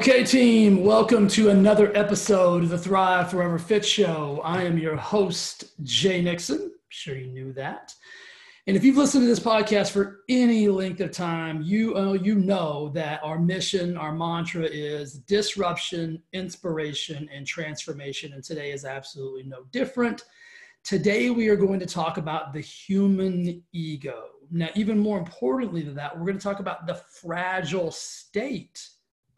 Okay, team, welcome to another episode of the Thrive Forever Fit Show. I am your host, Jay Nixon. I'm sure you knew that. And if you've listened to this podcast for any length of time, you, uh, you know that our mission, our mantra is disruption, inspiration, and transformation. And today is absolutely no different. Today, we are going to talk about the human ego. Now, even more importantly than that, we're going to talk about the fragile state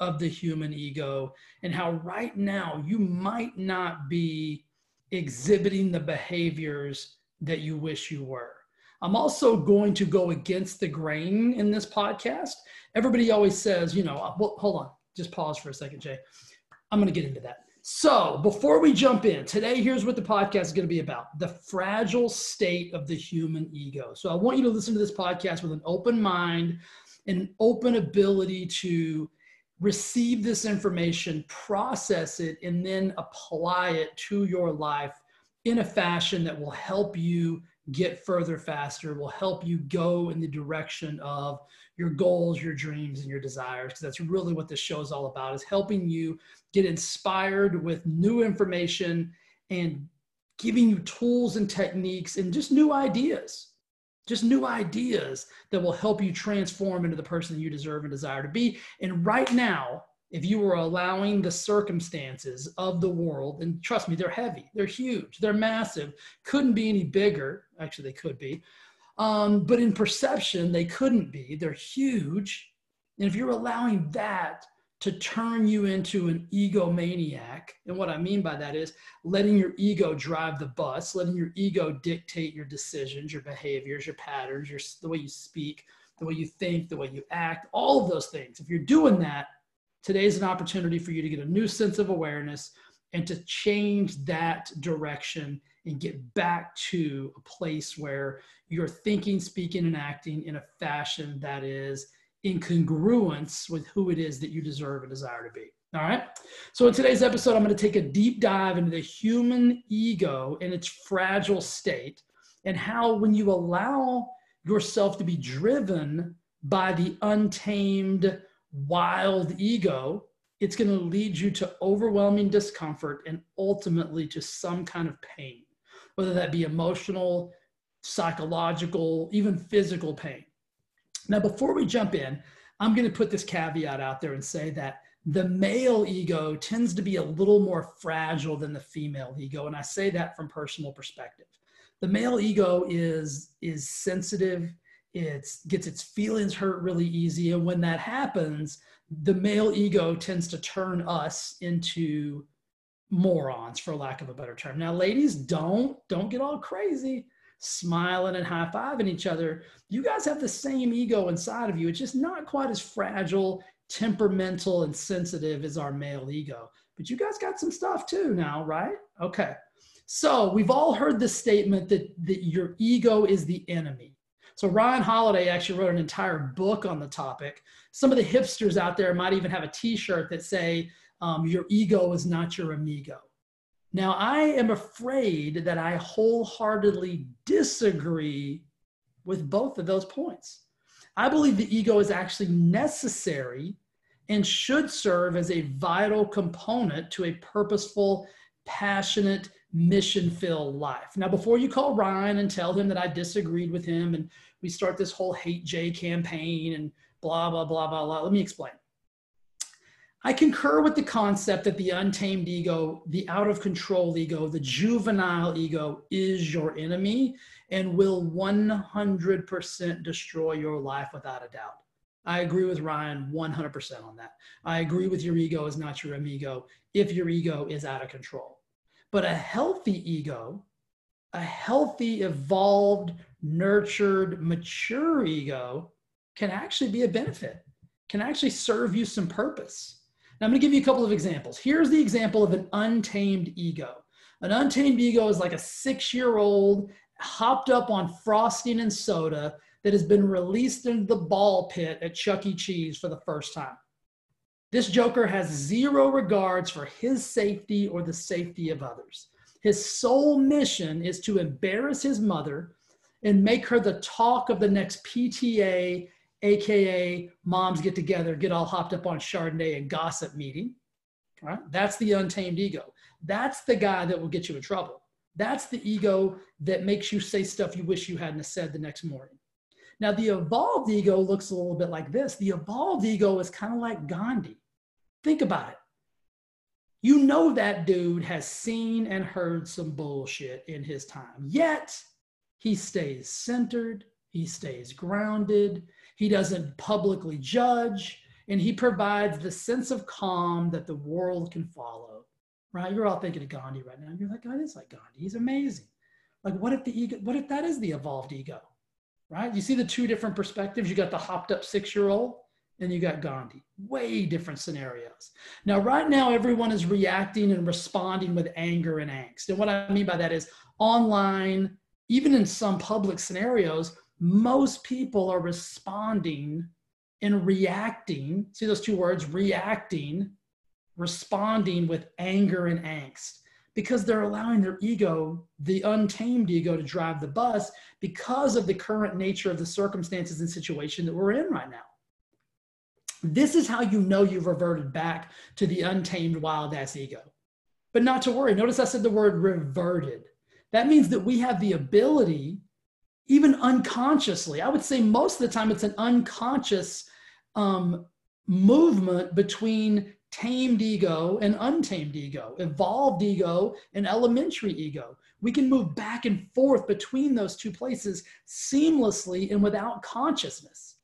of the human ego and how right now you might not be exhibiting the behaviors that you wish you were. I'm also going to go against the grain in this podcast. Everybody always says, you know, uh, well, hold on, just pause for a second, Jay. I'm going to get into that. So, before we jump in, today, here's what the podcast is going to be about the fragile state of the human ego. So, I want you to listen to this podcast with an open mind and an open ability to receive this information, process it, and then apply it to your life in a fashion that will help you get further faster, will help you go in the direction of your goals, your dreams, and your desires. Because that's really what this show is all about, is helping you get inspired with new information and giving you tools and techniques and just new ideas just new ideas that will help you transform into the person you deserve and desire to be. And right now, if you were allowing the circumstances of the world, and trust me, they're heavy, they're huge, they're massive, couldn't be any bigger. Actually, they could be. Um, but in perception, they couldn't be. They're huge. And if you're allowing that to turn you into an egomaniac. And what I mean by that is letting your ego drive the bus, letting your ego dictate your decisions, your behaviors, your patterns, your, the way you speak, the way you think, the way you act, all of those things. If you're doing that, today's an opportunity for you to get a new sense of awareness and to change that direction and get back to a place where you're thinking, speaking, and acting in a fashion that is in congruence with who it is that you deserve and desire to be. All right. So, in today's episode, I'm going to take a deep dive into the human ego and its fragile state, and how, when you allow yourself to be driven by the untamed, wild ego, it's going to lead you to overwhelming discomfort and ultimately to some kind of pain, whether that be emotional, psychological, even physical pain. Now, before we jump in, I'm going to put this caveat out there and say that the male ego tends to be a little more fragile than the female ego. And I say that from personal perspective. The male ego is, is sensitive, it gets its feelings hurt really easy. And when that happens, the male ego tends to turn us into morons, for lack of a better term. Now, ladies, don't don't get all crazy smiling and high fiving each other. You guys have the same ego inside of you. It's just not quite as fragile, temperamental, and sensitive as our male ego. But you guys got some stuff too now, right? Okay. So we've all heard the statement that, that your ego is the enemy. So Ryan Holiday actually wrote an entire book on the topic. Some of the hipsters out there might even have a T-shirt that say, um, "Your ego is not your amigo." Now, I am afraid that I wholeheartedly disagree with both of those points. I believe the ego is actually necessary and should serve as a vital component to a purposeful, passionate, mission filled life. Now, before you call Ryan and tell him that I disagreed with him and we start this whole hate Jay campaign and blah, blah, blah, blah, blah, let me explain. I concur with the concept that the untamed ego, the out of control ego, the juvenile ego is your enemy and will 100% destroy your life without a doubt. I agree with Ryan 100% on that. I agree with your ego is not your amigo if your ego is out of control. But a healthy ego, a healthy, evolved, nurtured, mature ego can actually be a benefit, can actually serve you some purpose now, I'm going to give you a couple of examples. Here's the example of an untamed ego. An untamed ego is like a six year old hopped up on frosting and soda that has been released into the ball pit at Chuck E. Cheese for the first time. This joker has zero regards for his safety or the safety of others. His sole mission is to embarrass his mother and make her the talk of the next PTA aka moms get together, get all hopped up on Chardonnay and gossip meeting. Right? That's the untamed ego. That's the guy that will get you in trouble. That's the ego that makes you say stuff you wish you hadn't said the next morning. Now, the evolved ego looks a little bit like this. The evolved ego is kind of like Gandhi. Think about it. You know that dude has seen and heard some bullshit in his time, yet he stays centered, he stays grounded, he doesn't publicly judge, and he provides the sense of calm that the world can follow. Right? You're all thinking of Gandhi right now. You're like, God is like Gandhi. He's amazing. Like, what if the ego, what if that is the evolved ego? Right? You see the two different perspectives. You got the hopped up six-year-old and you got Gandhi. Way different scenarios. Now, right now, everyone is reacting and responding with anger and angst. And what I mean by that is online, even in some public scenarios, most people are responding and reacting. See those two words reacting, responding with anger and angst because they're allowing their ego, the untamed ego, to drive the bus because of the current nature of the circumstances and situation that we're in right now. This is how you know you've reverted back to the untamed wild ass ego. But not to worry. Notice I said the word reverted. That means that we have the ability, even unconsciously, I would say most of the time it's an unconscious um, movement between tamed ego and untamed ego, evolved ego and elementary ego. We can move back and forth between those two places seamlessly and without consciousness.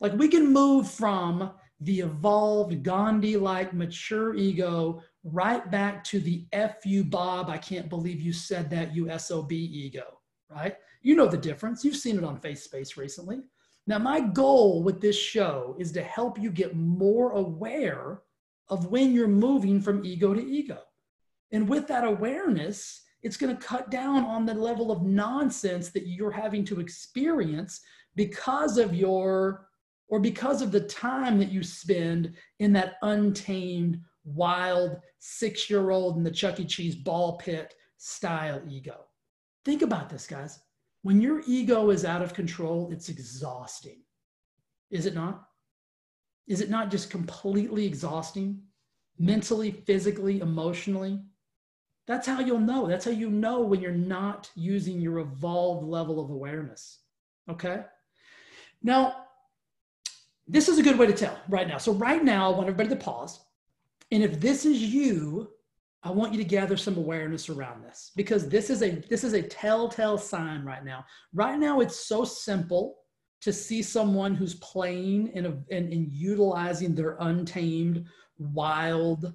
Like we can move from the evolved Gandhi like mature ego right back to the F you, Bob, I can't believe you said that, you SOB ego, right? You know the difference. You've seen it on Face Space recently. Now, my goal with this show is to help you get more aware of when you're moving from ego to ego. And with that awareness, it's going to cut down on the level of nonsense that you're having to experience because of your or because of the time that you spend in that untamed, wild six year old in the Chuck E. Cheese ball pit style ego. Think about this, guys. When your ego is out of control, it's exhausting. Is it not? Is it not just completely exhausting? Mentally, physically, emotionally? That's how you'll know. That's how you know when you're not using your evolved level of awareness. Okay? Now, this is a good way to tell right now. So right now, I want everybody to pause. And if this is you, I want you to gather some awareness around this because this is a this is a telltale sign right now. Right now, it's so simple to see someone who's playing and, and, and utilizing their untamed, wild,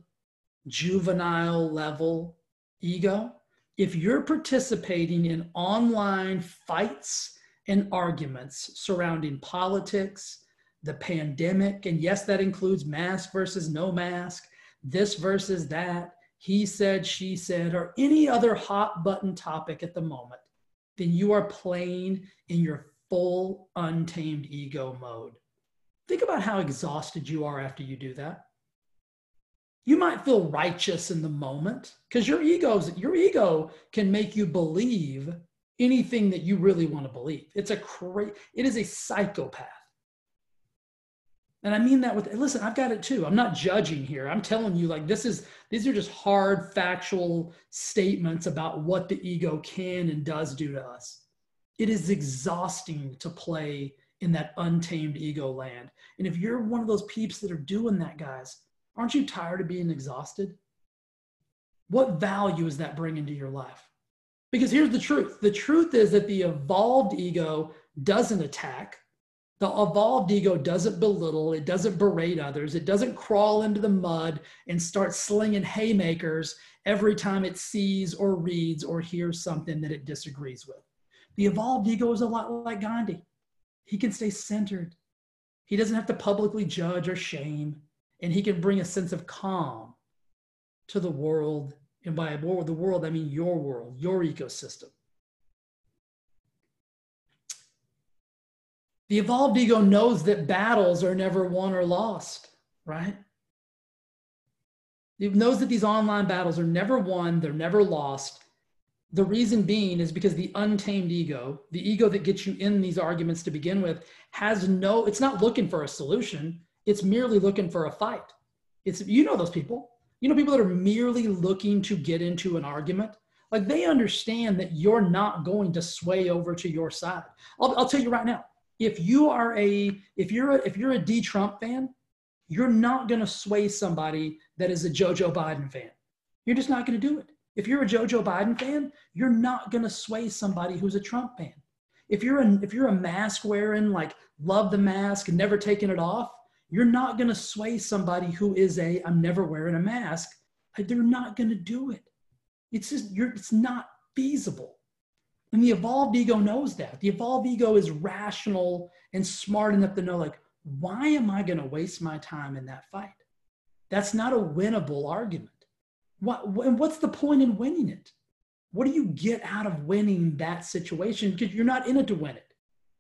juvenile level ego. If you're participating in online fights and arguments surrounding politics, the pandemic, and yes, that includes mask versus no mask, this versus that, he said, she said, or any other hot button topic at the moment, then you are playing in your full untamed ego mode. Think about how exhausted you are after you do that. You might feel righteous in the moment because your ego's your ego can make you believe anything that you really want to believe. It's a cra- it is a psychopath. And I mean that with, listen, I've got it too. I'm not judging here. I'm telling you, like, this is, these are just hard, factual statements about what the ego can and does do to us. It is exhausting to play in that untamed ego land. And if you're one of those peeps that are doing that, guys, aren't you tired of being exhausted? What value is that bringing to your life? Because here's the truth the truth is that the evolved ego doesn't attack, the evolved ego doesn't belittle, it doesn't berate others, it doesn't crawl into the mud and start slinging haymakers every time it sees or reads or hears something that it disagrees with. The evolved ego is a lot like Gandhi. He can stay centered. He doesn't have to publicly judge or shame, and he can bring a sense of calm to the world. And by the world, I mean your world, your ecosystem. The evolved ego knows that battles are never won or lost, right? It knows that these online battles are never won, they're never lost. The reason being is because the untamed ego, the ego that gets you in these arguments to begin with, has no, it's not looking for a solution. It's merely looking for a fight. It's, you know, those people, you know, people that are merely looking to get into an argument. Like they understand that you're not going to sway over to your side. I'll, I'll tell you right now, if you are a, if you're a, if you're a D Trump fan, you're not going to sway somebody that is a JoJo Biden fan. You're just not going to do it. If you're a JoJo Biden fan, you're not going to sway somebody who's a Trump fan. If you're a, if you're a mask wearing, like love the mask and never taking it off, you're not going to sway somebody who is a I'm never wearing a mask. They're not going to do it. It's just you're it's not feasible. And the evolved ego knows that. The evolved ego is rational and smart enough to know like why am I going to waste my time in that fight? That's not a winnable argument. What, And what's the point in winning it? What do you get out of winning that situation? Because you're not in it to win it.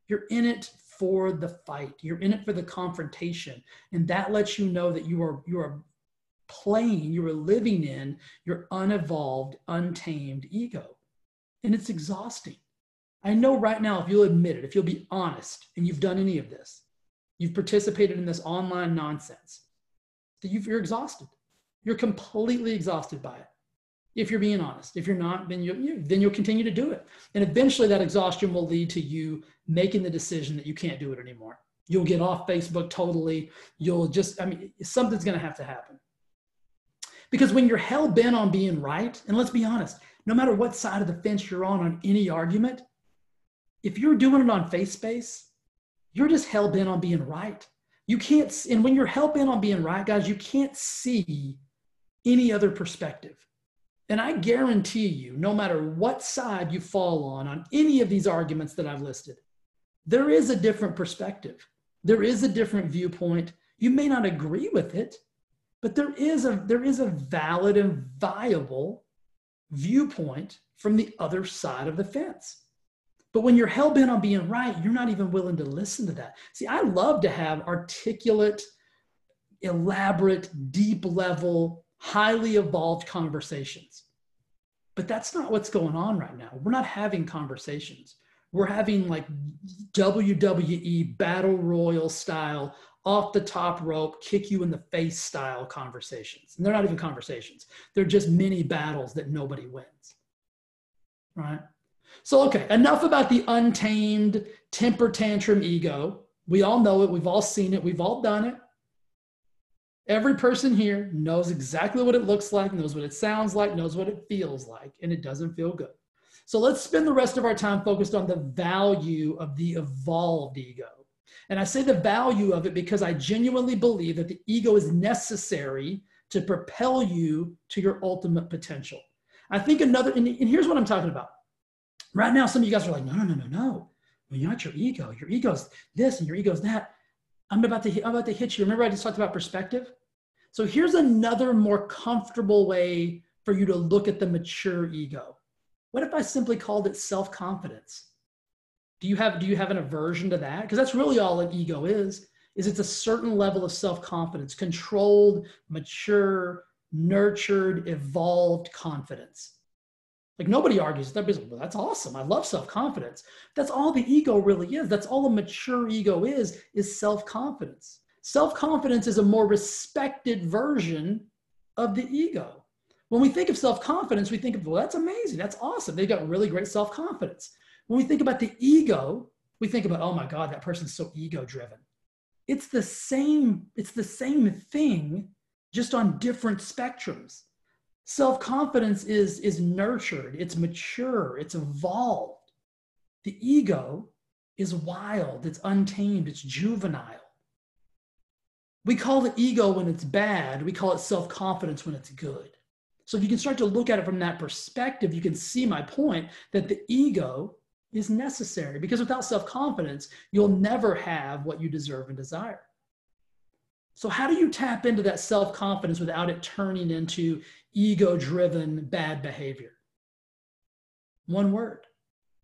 You're in it for the fight. You're in it for the confrontation. And that lets you know that you are you are playing, you are living in your unevolved, untamed ego. And it's exhausting. I know right now, if you'll admit it, if you'll be honest and you've done any of this, you've participated in this online nonsense, that you're exhausted. You're completely exhausted by it. If you're being honest, if you're not, then you, you then you'll continue to do it, and eventually that exhaustion will lead to you making the decision that you can't do it anymore. You'll get off Facebook totally. You'll just, I mean, something's going to have to happen. Because when you're hell bent on being right, and let's be honest, no matter what side of the fence you're on on any argument, if you're doing it on face space, you're just hell bent on being right. You can't, and when you're hell bent on being right, guys, you can't see any other perspective. And I guarantee you, no matter what side you fall on, on any of these arguments that I've listed, there is a different perspective. There is a different viewpoint. You may not agree with it, but there is a, there is a valid and viable viewpoint from the other side of the fence. But when you're hell bent on being right, you're not even willing to listen to that. See, I love to have articulate, elaborate, deep level highly evolved conversations. But that's not what's going on right now. We're not having conversations. We're having like WWE battle royal style, off the top rope, kick you in the face style conversations. And they're not even conversations, they're just mini battles that nobody wins. Right? So, okay, enough about the untamed temper tantrum ego. We all know it, we've all seen it, we've all done it. Every person here knows exactly what it looks like, knows what it sounds like, knows what it feels like, and it doesn't feel good. So let's spend the rest of our time focused on the value of the evolved ego. And I say the value of it because I genuinely believe that the ego is necessary to propel you to your ultimate potential. I think another, and, here's what I'm talking about. Right now, some of you guys are like, no, no, no, no, no. Well, you're not your ego. Your ego's this and your ego's that. I'm about to I'm about to hit you. Remember I just talked about perspective? So here's another more comfortable way for you to look at the mature ego. What if I simply called it self-confidence? Do you have do you have an aversion to that? Because that's really all an ego is. Is it's a certain level of self-confidence, controlled, mature, nurtured, evolved confidence. Like nobody argues that. Well, that's awesome. I love self-confidence. That's all the ego really is. That's all a mature ego is, is self-confidence. Self-confidence is a more respected version of the ego. When we think of self-confidence, we think of, well, that's amazing. That's awesome. They've got really great self-confidence. When we think about the ego, we think about, oh my God, that person's so ego-driven. It's the same, it's the same thing, just on different spectrums. Self-confidence is is nurtured it's mature it's evolved. The ego is wild it's untamed it's juvenile. We call it ego when it's bad we call it self-confidence when it's good. So if you can start to look at it from that perspective you can see my point that the ego is necessary because without self-confidence you'll never have what you deserve and desire so, how do you tap into that self confidence without it turning into ego driven bad behavior? One word,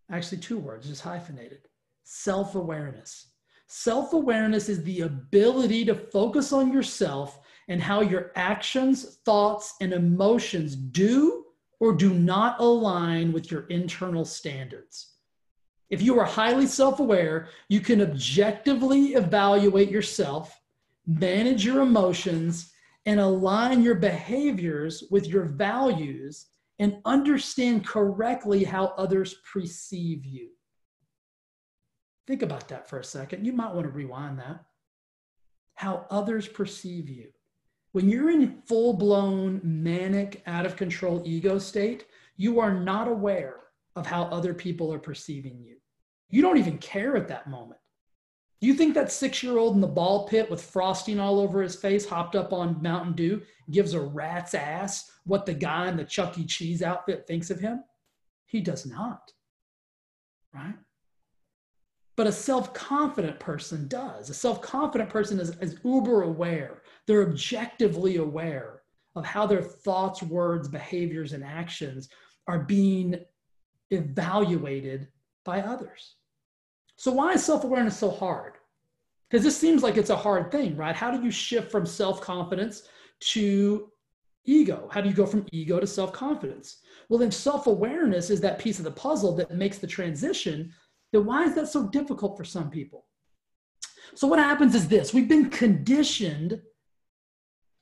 actually, two words, just hyphenated self awareness. Self awareness is the ability to focus on yourself and how your actions, thoughts, and emotions do or do not align with your internal standards. If you are highly self aware, you can objectively evaluate yourself, manage your emotions, and align your behaviors with your values and understand correctly how others perceive you. Think about that for a second. You might want to rewind that. How others perceive you. When you're in full blown manic, out of control ego state, you are not aware of how other people are perceiving you. You don't even care at that moment. Do you think that six year old in the ball pit with frosting all over his face, hopped up on Mountain Dew, gives a rat's ass what the guy in the Chuck E. Cheese outfit thinks of him? He does not. Right? But a self confident person does. A self confident person is, is uber aware. They're objectively aware of how their thoughts, words, behaviors, and actions are being evaluated by others. So, why is self awareness so hard? Because this seems like it's a hard thing, right? How do you shift from self confidence to ego? How do you go from ego to self confidence? Well, then self awareness is that piece of the puzzle that makes the transition then why is that so difficult for some people? So, what happens is this we've been conditioned,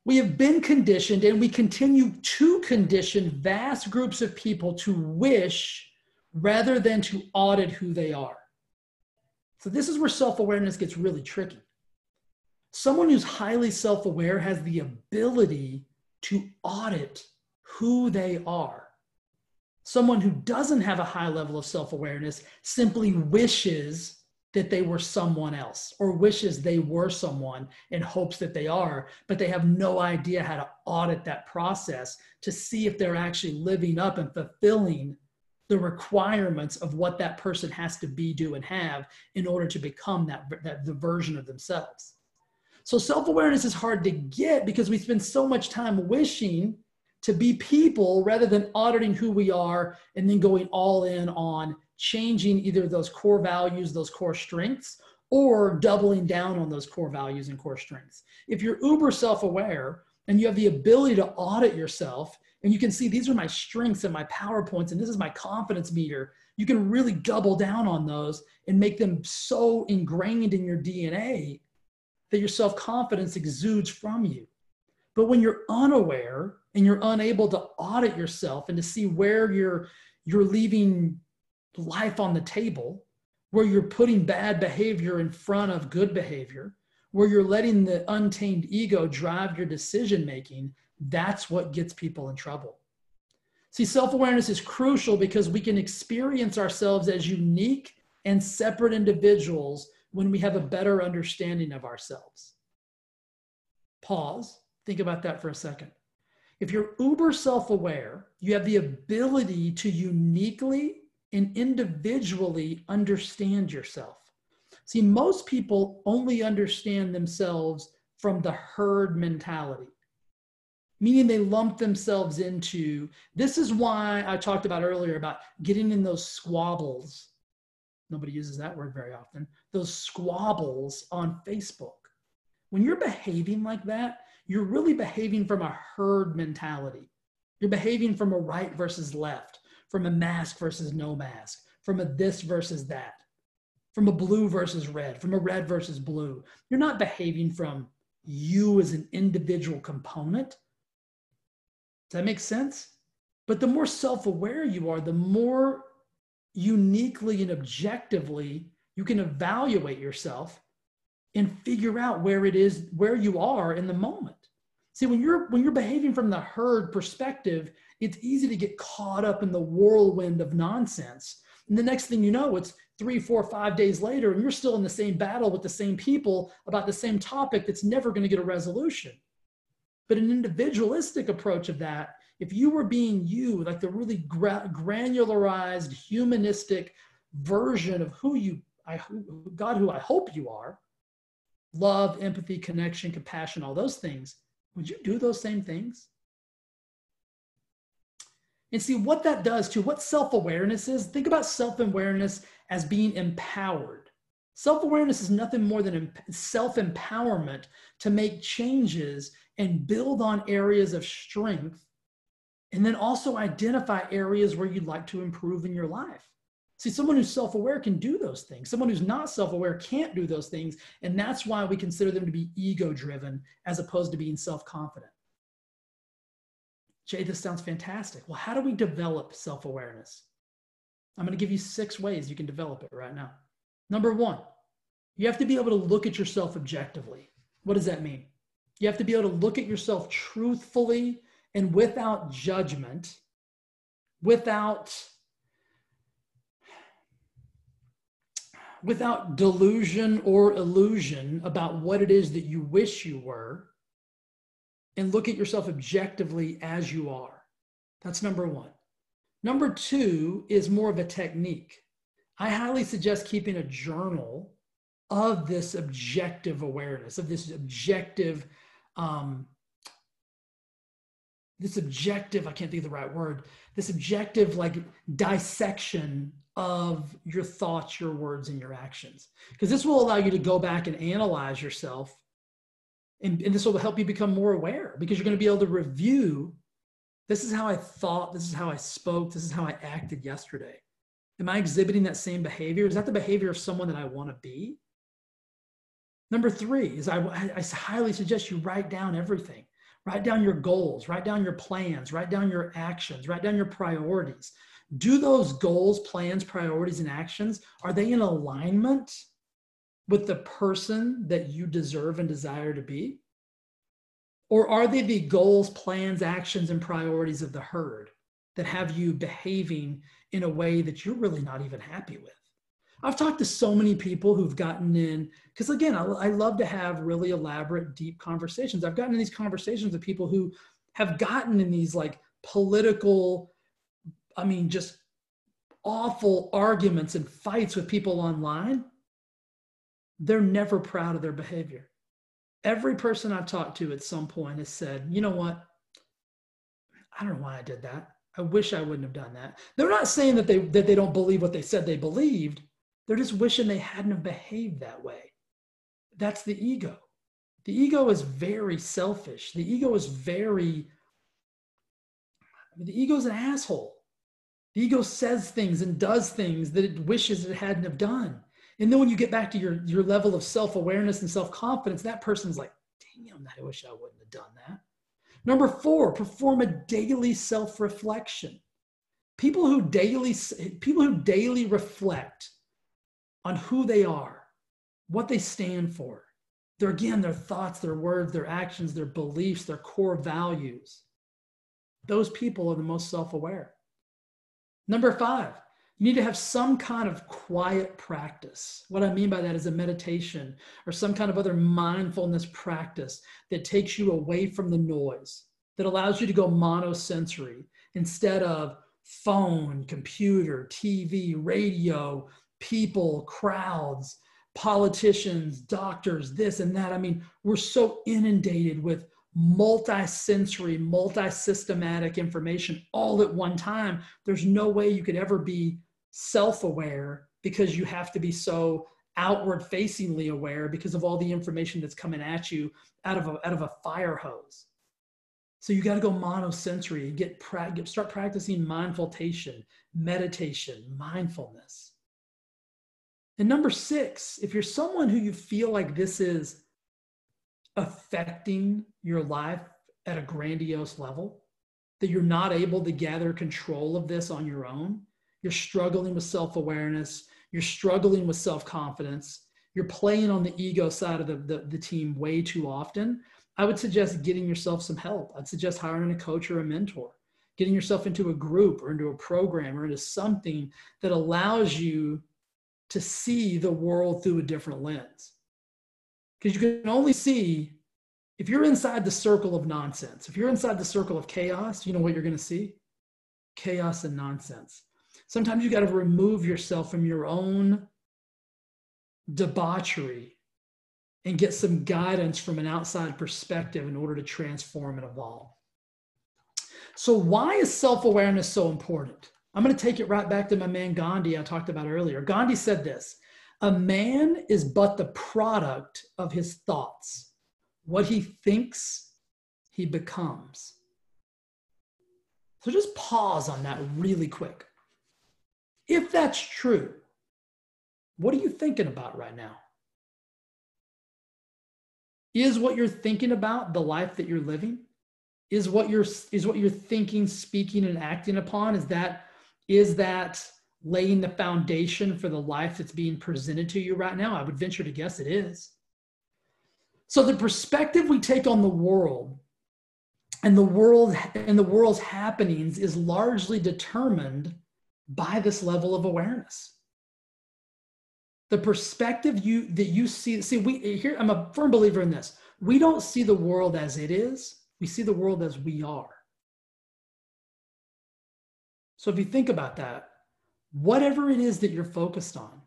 we have been conditioned, and we continue to condition vast groups of people to wish rather than to audit who they are. So, this is where self awareness gets really tricky. Someone who's highly self aware has the ability to audit who they are someone who doesn't have a high level of self awareness simply wishes that they were someone else or wishes they were someone in hopes that they are, but they have no idea how to audit that process to see if they're actually living up and fulfilling the requirements of what that person has to be, do, and have in order to become that, that the version of themselves. So self awareness is hard to get because we spend so much time wishing to be people rather than auditing who we are and then going all in on changing either those core values, those core strengths, or doubling down on those core values and core strengths. If you're uber self aware and you have the ability to audit yourself, and you can see these are my strengths and my PowerPoints, and this is my confidence meter, you can really double down on those and make them so ingrained in your DNA that your self confidence exudes from you. But when you're unaware and you're unable to audit yourself and to see where you're you're leaving life on the table, where you're putting bad behavior in front of good behavior, where you're letting the untamed ego drive your decision making, that's what gets people in trouble. See, self awareness is crucial because we can experience ourselves as unique and separate individuals when we have a better understanding of ourselves. Pause Think about that for a second. If you're uber self aware, you have the ability to uniquely and individually understand yourself. See, most people only understand themselves from the herd mentality, meaning they lump themselves into this is why I talked about earlier about getting in those squabbles. Nobody uses that word very often. Those squabbles on Facebook. When you're behaving like that, you're really behaving from a herd mentality. You're behaving from a right versus left, from a mask versus no mask, from a this versus that, from a blue versus red, from a red versus blue. You're not behaving from you as an individual component. Does that make sense? But the more self aware you are, the more uniquely and objectively you can evaluate yourself and figure out where it is, where you are in the moment. See, when you're when you're behaving from the herd perspective, it's easy to get caught up in the whirlwind of nonsense. And the next thing you know, it's three, four, five days later, and you're still in the same battle with the same people about the same topic that's never going to get a resolution. But an individualistic approach of that, if you were being you, like the really gra- granularized, humanistic version of who you, I, God, who I hope you are, love, empathy, connection, compassion, all those things, would you do those same things? And see what that does to what self awareness is. Think about self awareness as being empowered. Self awareness is nothing more than self empowerment to make changes and build on areas of strength And then also identify areas where you'd like to improve in your life. See, someone who's self aware can do those things. Someone who's not self aware can't do those things. And that's why we consider them to be ego driven as opposed to being self confident. Jay, this sounds fantastic. Well, how do we develop self awareness? I'm going to give you six ways you can develop it right now. Number one, you have to be able to look at yourself objectively. What does that mean? You have to be able to look at yourself truthfully and without judgment, without without delusion or illusion about what it is that you wish you were and look at yourself objectively as you are. That's number 1. Number 2 is more of a technique. I highly suggest keeping a journal of this objective awareness, of this objective um, this objective i can't think of the right word this objective like dissection of your thoughts your words and your actions because this will allow you to go back and analyze yourself and, and this will help you become more aware because you're going to be able to review this is how i thought this is how i spoke this is how i acted yesterday. Am i exhibiting that same behavior? Is that the behavior of someone that i want to be? Number three is I, I highly suggest you write down everything. Write down your goals, write down your plans, write down your actions, write down your priorities. Do those goals, plans, priorities, and actions, are they in alignment with the person that you deserve and desire to be? Or are they the goals, plans, actions, and priorities of the herd that have you behaving in a way that you're really not even happy with? I've talked to so many people who've gotten in, because again, I, I, love to have really elaborate, deep conversations. I've gotten in these conversations with people who have gotten in these like political, I mean, just awful arguments and fights with people online. They're never proud of their behavior. Every person I've talked to at some point has said, you know what? I don't know why I did that. I wish I wouldn't have done that. They're not saying that they that they don't believe what they said they believed. They're just wishing they hadn't have behaved that way. That's the ego. The ego is very selfish. The ego is very, the ego is an asshole. The ego says things and does things that it wishes it hadn't have done. And then when you get back to your, your level of self-awareness and self-confidence, that person's like, damn, I wish I wouldn't have done that. Number four, perform a daily self-reflection. People who daily people who daily reflect on who they are, what they stand for. Their, again, their thoughts, their words, their actions, their beliefs, their core values. Those people are the most self aware. Number five, you need to have some kind of quiet practice. What I mean by that is a meditation or some kind of other mindfulness practice that takes you away from the noise, that allows you to go monosensory instead of phone, computer, TV, radio, people, crowds, politicians, doctors, this and that. I mean, we're so inundated with multi-sensory, multi-systematic information all at one time. There's no way you could ever be self-aware because you have to be so outward facingly aware because of all the information that's coming at you out of a, out of a fire hose. So you got to go monosensory get, get start practicing mindfultation, meditation, mindfulness. And number six, if you're someone who you feel like this is affecting your life at a grandiose level, that you're not able to gather control of this on your own, you're struggling with self awareness, you're struggling with self confidence, you're playing on the ego side of the, the, the, team way too often, I would suggest getting yourself some help. I'd suggest hiring a coach or a mentor, getting yourself into a group or into a program or into something that allows you to see the world through a different lens. Because you can only see, if you're inside the circle of nonsense, if you're inside the circle of chaos, you know what you're going to see? Chaos and nonsense. Sometimes you got to remove yourself from your own debauchery and get some guidance from an outside perspective in order to transform and evolve. So, why is self awareness so important? I'm going to take it right back to my man Gandhi I talked about earlier. Gandhi said this A man is but the product of his thoughts. What he thinks, he becomes. So just pause on that really quick. If that's true, what are you thinking about right now? Is what you're thinking about the life that you're living? Is what you're is what you're thinking, speaking, and acting upon? Is that is that laying the foundation for the life that's being presented to you right now? I would venture to guess it is. So the perspective we take on the world and the world and the world's happenings is largely determined by this level of awareness. The perspective you that you see see we here i'm a firm believer in this. We don't see the world as it is. We see the world as we are. So if you think about that whatever it is that you're focused on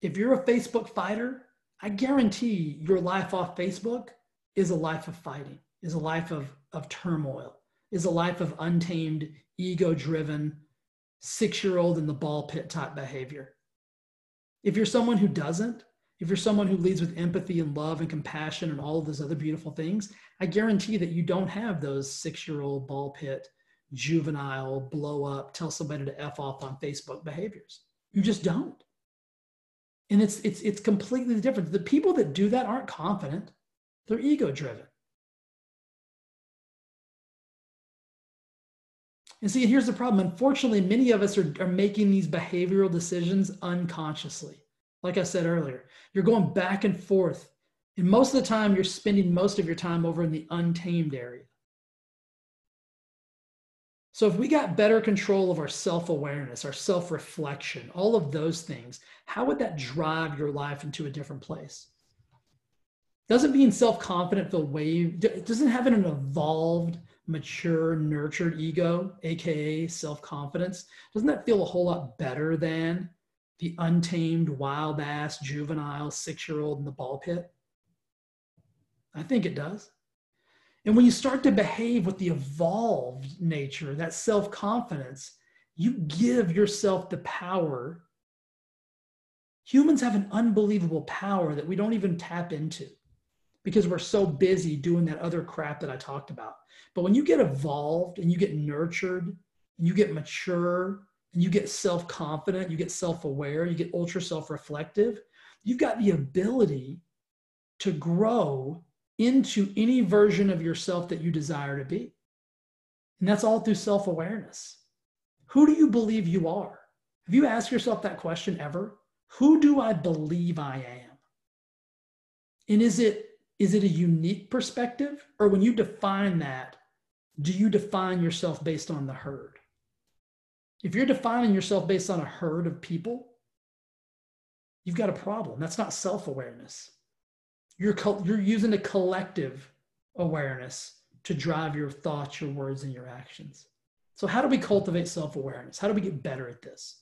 if you're a facebook fighter i guarantee your life off facebook is a life of fighting is a life of, of turmoil is a life of untamed ego driven six year old in the ball pit type behavior if you're someone who doesn't, if you're someone who leads with empathy and love and compassion and all of those other beautiful things, I guarantee that you don't have those six year old ball pit, juvenile, blow up, tell somebody to F off on Facebook behaviors. You just don't. And it's, it's, it's completely different. The people that do that aren't confident, they're ego driven. And see, here's the problem. Unfortunately, many of us are, are making these behavioral decisions unconsciously. Like I said earlier, you're going back and forth. And most of the time, you're spending most of your time over in the untamed area. So, if we got better control of our self awareness, our self reflection, all of those things, how would that drive your life into a different place? Doesn't being self confident feel way, doesn't having an evolved mature, nurtured ego, aka self confidence, doesn't that feel a whole lot better than the untamed, wild ass, juvenile six year old in the ball pit? I think it does. And when you start to behave with the evolved nature, that self confidence, you give yourself the power. Humans have an unbelievable power that we don't even tap into because we're so busy doing that other crap that I talked about. But when you get evolved and you get nurtured and you get mature and you get self confident, you get self aware, you get ultra self reflective, you've got the ability to grow into any version of yourself that you desire to be. And that's all through self awareness. Who do you believe you are? Have you asked yourself that question ever? Who do I believe I am? And is it is it a unique perspective? Or when you define that, do you define yourself based on the herd? If you're defining yourself based on a herd of people, you've got a problem. That's not self awareness. You're, you're using a collective awareness to drive your thoughts, your words, and your actions. So, how do we cultivate self awareness? How do we get better at this?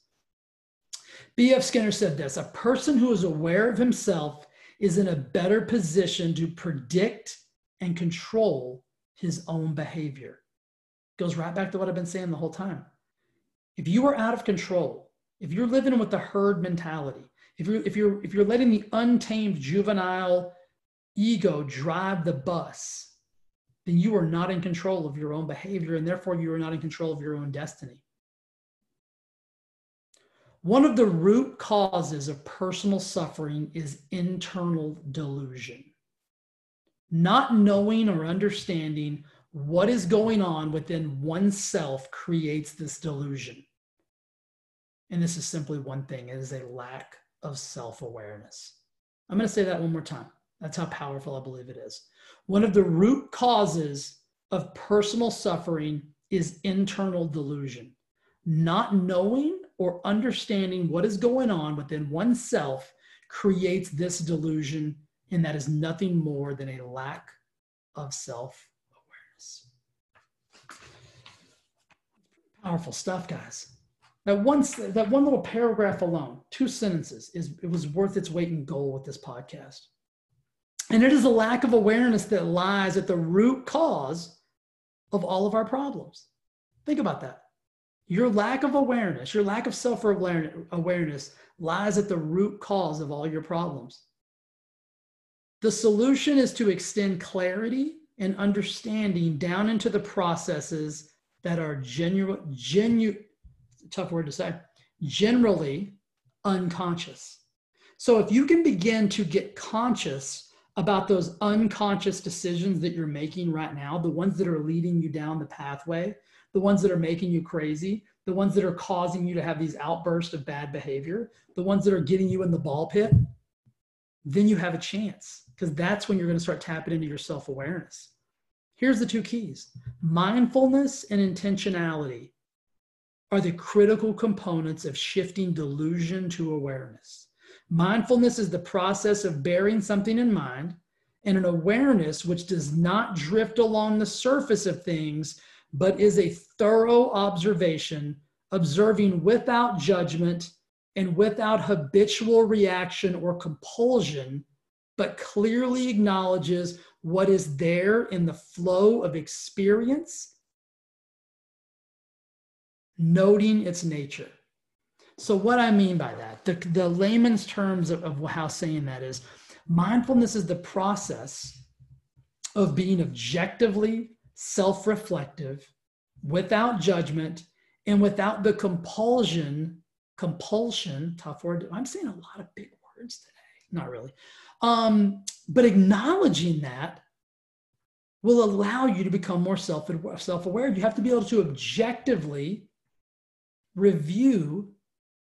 B.F. Skinner said this a person who is aware of himself is in a better position to predict and control his own behavior. Goes right back to what I've been saying the whole time. If you are out of control, if you're living with the herd mentality, if you're if you're if you're letting the untamed juvenile ego drive the bus, then you are not in control of your own behavior and therefore you are not in control of your own destiny. One of the root causes of personal suffering is internal delusion. Not knowing or understanding what is going on within oneself creates this delusion. And this is simply one thing it is a lack of self awareness. I'm going to say that one more time. That's how powerful I believe it is. One of the root causes of personal suffering is internal delusion. Not knowing or understanding what is going on within oneself creates this delusion, and that is nothing more than a lack of self awareness. Powerful stuff, guys. That one, that one little paragraph alone, two sentences, is it was worth its weight in gold with this podcast. And it is a lack of awareness that lies at the root cause of all of our problems. Think about that. Your lack of awareness, your lack of self awareness lies at the root cause of all your problems. The solution is to extend clarity and understanding down into the processes that are genuine, genu, tough word to say, generally unconscious. So if you can begin to get conscious about those unconscious decisions that you're making right now, the ones that are leading you down the pathway, the ones that are making you crazy, the ones that are causing you to have these outbursts of bad behavior, the ones that are getting you in the ball pit, then you have a chance because that's when you're going to start tapping into your self awareness. Here's the two keys mindfulness and intentionality are the critical components of shifting delusion to awareness. Mindfulness is the process of bearing something in mind, and an awareness which does not drift along the surface of things, but is a thorough observation, observing without judgment and without habitual reaction or compulsion, but clearly acknowledges what is there in the flow of experience, noting its nature. So, what I mean by that, the, the layman's terms of, of how saying that is mindfulness is the process of being objectively self reflective, without judgment, and without the compulsion, compulsion, tough word. I'm saying a lot of big words today. Not really. Um, but acknowledging that will allow you to become more self aware. You have to be able to objectively review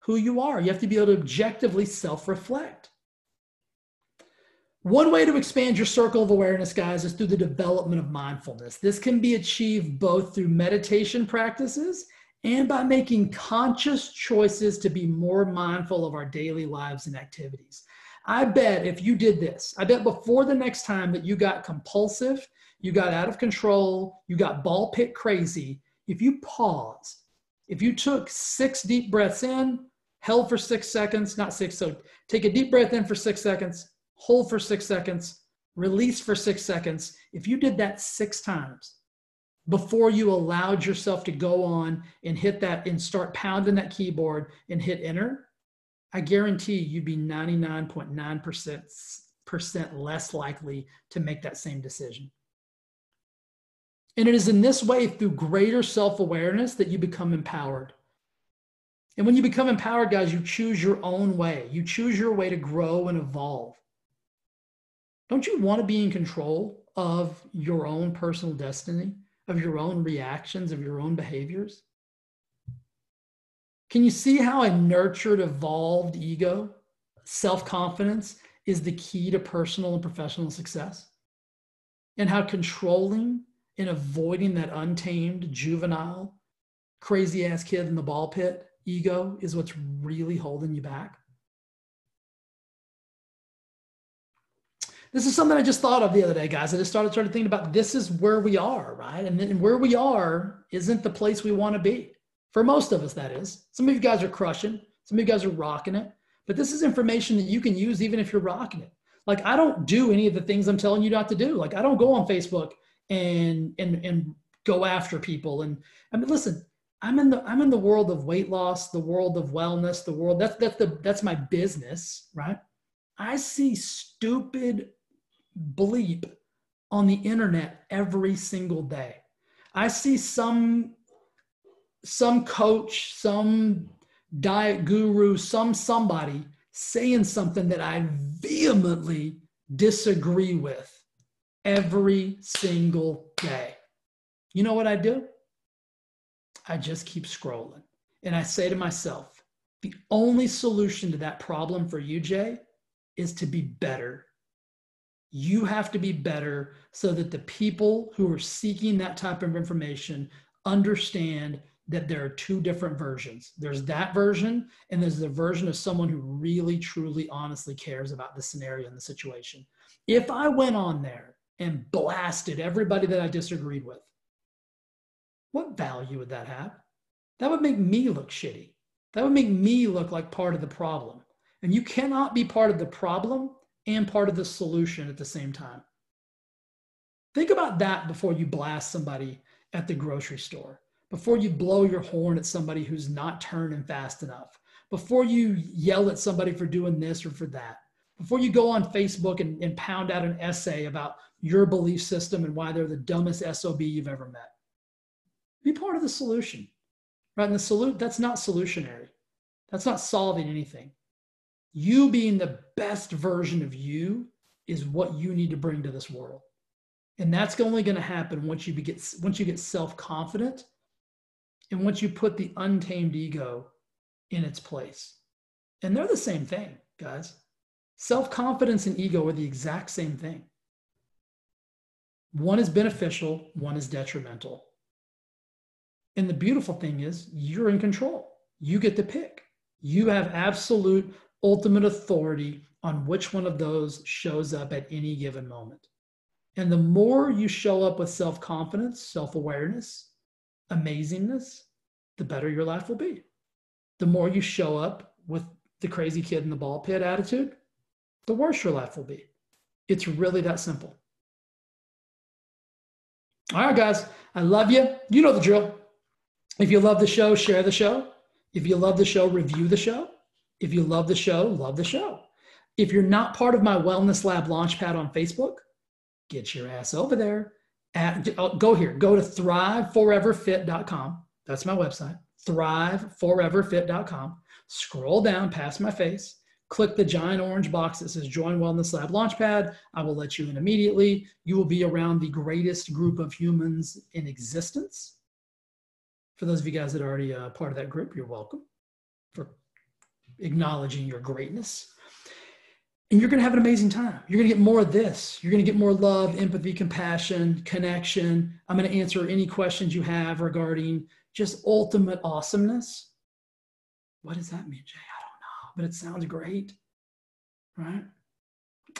who you are. You have to be able to objectively self reflect. One way to expand your circle of awareness, guys, is through the development of mindfulness. This can be achieved both through meditation practices and by making conscious choices to be more mindful of our daily lives and activities. I bet if you did this, I bet before the next time that you got compulsive, you got out of control, you got ball pit crazy, if you paused, if you took six deep breaths in, held for six seconds, not six, so take a deep breath in for six seconds, hold for six seconds, release for six seconds. If you did that six times before you allowed yourself to go on and hit that and start pounding that keyboard and hit enter, I guarantee you'd be 99.9% less likely to make that same decision. And it is in this way, through greater self awareness, that you become empowered. And when you become empowered, guys, you choose your own way. You choose your way to grow and evolve. Don't you want to be in control of your own personal destiny, of your own reactions, of your own behaviors? Can you see how a nurtured, evolved ego, self confidence, is the key to personal and professional success? And how controlling and avoiding that untamed, juvenile, crazy ass kid in the ball pit ego is what's really holding you back? This is something I just thought of the other day, guys. I just started started thinking about this is where we are, right? And, and where we are isn't the place we want to be. For most of us, that is. Some of you guys are crushing, some of you guys are rocking it. But this is information that you can use even if you're rocking it. Like I don't do any of the things I'm telling you not to do. Like I don't go on Facebook and and and go after people. And I mean, listen, I'm in the I'm in the world of weight loss, the world of wellness, the world that's that's the that's my business, right? I see stupid bleep on the internet every single day. I see some some coach, some diet guru, some somebody saying something that I vehemently disagree with every single day. You know what I do? I just keep scrolling. And I say to myself, the only solution to that problem for you, Jay, is to be better you have to be better so that the people who are seeking that type of information understand that there are two different versions. There's that version, and there's the version of someone who really, truly, honestly cares about the scenario and the situation. If I went on there and blasted everybody that I disagreed with, what value would that have? That would make me look shitty. That would make me look like part of the problem. And you cannot be part of the problem and part of the solution at the same time. Think about that before you blast somebody at the grocery store, before you blow your horn at somebody who's not turning fast enough, before you yell at somebody for doing this or for that, before you go on Facebook and, and pound out an essay about your belief system and why they're the dumbest SOB you've ever met. Be part of the solution, right? And the salute, that's not solutionary. That's not solving anything. You being the best version of you is what you need to bring to this world. And that's only going to happen once you get once you get self-confident and once you put the untamed ego in its place. And they're the same thing, guys. Self-confidence and ego are the exact same thing. One is beneficial, one is detrimental. And the beautiful thing is you're in control. You get to pick. You have absolute ultimate authority on which one of those shows up at any given moment. And the more you show up with self confidence, self awareness, amazingness, the better your life will be. The more you show up with the crazy kid in the ball pit attitude, the worse your life will be. It's really that simple. All right, guys, I love you. You know the drill. If you love the show, share the show. If you love the show, review the show. If you love the show, love the show. If you're not part of my Wellness Lab Launchpad on Facebook, get your ass over there. At, oh, go here, go to thriveforeverfit.com. That's my website, thriveforeverfit.com. Scroll down past my face, click the giant orange box that says Join Wellness Lab Launchpad. I will let you in immediately. You will be around the greatest group of humans in existence. For those of you guys that are already uh, part of that group, you're welcome for acknowledging your greatness and you're going to have an amazing time. You're going to get more of this. You're going to get more love, empathy, compassion, connection. I'm going to answer any questions you have regarding just ultimate awesomeness. What does that mean, Jay? I don't know, but it sounds great, right?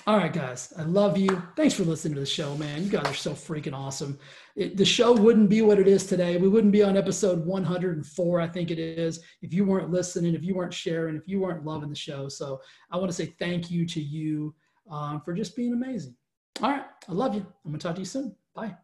All right, guys, I love you. Thanks for listening to the show, man. You guys are so freaking awesome. It, the show wouldn't be what it is today. We wouldn't be on episode 104, I think it is, if you weren't listening, if you weren't sharing, if you weren't loving the show. So I want to say thank you to you um, for just being amazing. All right, I love you. I'm going to talk to you soon. Bye.